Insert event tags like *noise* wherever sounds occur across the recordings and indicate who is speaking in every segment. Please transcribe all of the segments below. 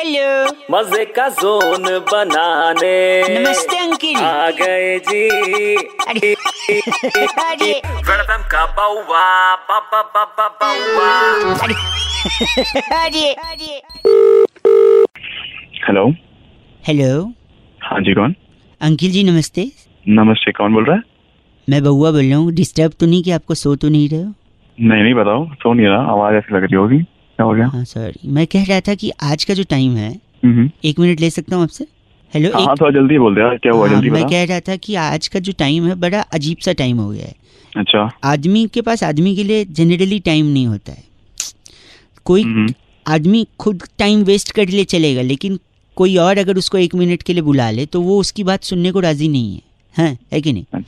Speaker 1: Hello
Speaker 2: मज़े का zone बनाने।
Speaker 1: नमस्ते अंकिल।
Speaker 2: आ गए जी। वेलकम का बाउवा बाबा बाबा बाउवा
Speaker 3: हेलो
Speaker 1: हेलो
Speaker 3: हाँ जी कौन?
Speaker 1: अंकिल जी नमस्ते।
Speaker 3: नमस्ते कौन बोल रहा है?
Speaker 1: मैं बउआ बोल रहा हूँ। डिस्टर्ब तो नहीं कि आपको सो तो नहीं रहे हो?
Speaker 3: नहीं नहीं बताओ। सो नहीं रहा। आवाज़ ऐसी लग रही होगी। क्या हो गया?
Speaker 1: हाँ सॉरी मैं कह रहा था कि आज का जो टाइम है। एक मिनट ले सकता हूँ आपसे? हेलो
Speaker 3: हाँ
Speaker 1: एक
Speaker 3: हाँ, थोड़ा जल्दी बोल दे यार क्या हुआ?
Speaker 1: हाँ,
Speaker 3: जल्दी
Speaker 1: मैं कह रहा था कि आज का जो टाइम है बड़ा अजीब सा टाइम हो गया है।
Speaker 3: अच्छा।
Speaker 1: आदमी के पास आदमी के लिए जनरली टाइम नहीं होता है। कोई आदमी खुद टाइम वेस्ट कर ले चलेगा लेकिन कोई और अगर उसको एक मिनट के लिए बुला ले तो वो उसकी बात सुनने को राज़ी नहीं है। हैं है कि नहीं?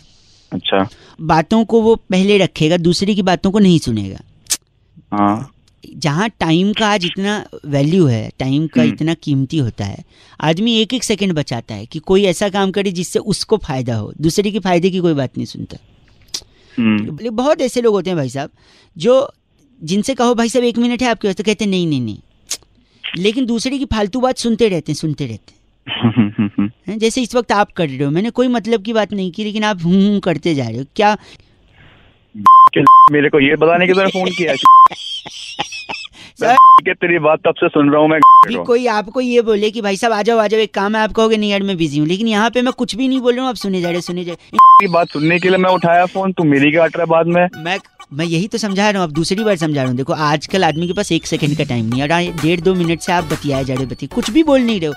Speaker 3: अच्छा।
Speaker 1: बातों को वो पहले रखेगा दूसरे की बातों को नहीं सुनेगा।
Speaker 3: हाँ।
Speaker 1: जहाँ टाइम का आज इतना वैल्यू है टाइम का
Speaker 3: हम्म।
Speaker 1: इतना कीमती होता है आदमी एक एक सेकंड बचाता है कि कोई ऐसा काम करे जिससे उसको फ़ायदा हो। दूसरे के फ़ायदे की कोई बात नहीं सुनता।
Speaker 3: हम्म,
Speaker 1: बोले, बहुत ऐसे लोग होते हैं भाई साहब जो जिनसे कहो भाई साहब एक मिनट है आपके पास तो कहते नहीं नहीं नहीं। लेकिन दूसरे की फालतू बात सुनते रहते हैं सुनते रहते *laughs* हैं? जैसे इस वक्त आप कर रहे हो मैंने कोई मतलब की बात नहीं की लेकिन आप हूँ हूँ करते जा रहे हो। क्या
Speaker 3: क्या *laughs* मेरे को ये बताने के लिए फ़ोन किया *laughs* *laughs* तेरी बात तब से सुन रहा हूँ मैं *laughs*
Speaker 1: भी कोई आपको ये बोले कि भाई साहब आ जाओ आ जाओ एक काम है आप कहोगे नहीं यार मैं बिज़ी हूँ। लेकिन यहाँ पे मैं कुछ भी नहीं बोल रहा हूँ आप सुने जा रहे सुने जा रहे
Speaker 3: बात सुनने के लिए मैं उठाया फ़ोन तू मेरी काट रहा है बाद में।
Speaker 1: मैं मैं यही तो समझा रहा हूँ आप दूसरी बार समझा रहा हूँ। देखो आजकल आदमी के पास एक सेकंड का टाइम नहीं है डेढ़ दो मिनट से आप बतियाए जा रहे बतिए कुछ भी बोल नहीं रहे हो।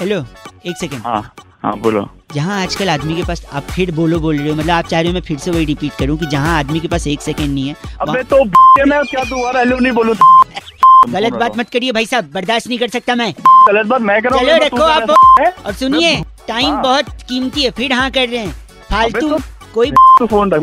Speaker 1: हेलो एक सेकंड
Speaker 3: हाँ हाँ बोलो।
Speaker 1: जहाँ आजकल आदमी के पास आप फिर बोलो बोल रहे हो मतलब आप चाह रहे हो मैं फिर से वही रिपीट करूँ कि जहाँ आदमी के पास एक सेकंड नहीं है
Speaker 3: अबे तो *laughs* मैं क्या दोबारा हेलो नहीं बोलूँ *laughs*
Speaker 1: गलत बात मत करिए भाई साहब बर्दाश्त नहीं कर सकता मैं।
Speaker 3: गलत बात मैं कर रहा
Speaker 1: चलो रखो आप और सुनिए टाइम
Speaker 3: हाँ।
Speaker 1: बहुत कीमती है फिर हाँ कर रहे हैं। फालतू कोई *laughs*
Speaker 3: फ़ोन रख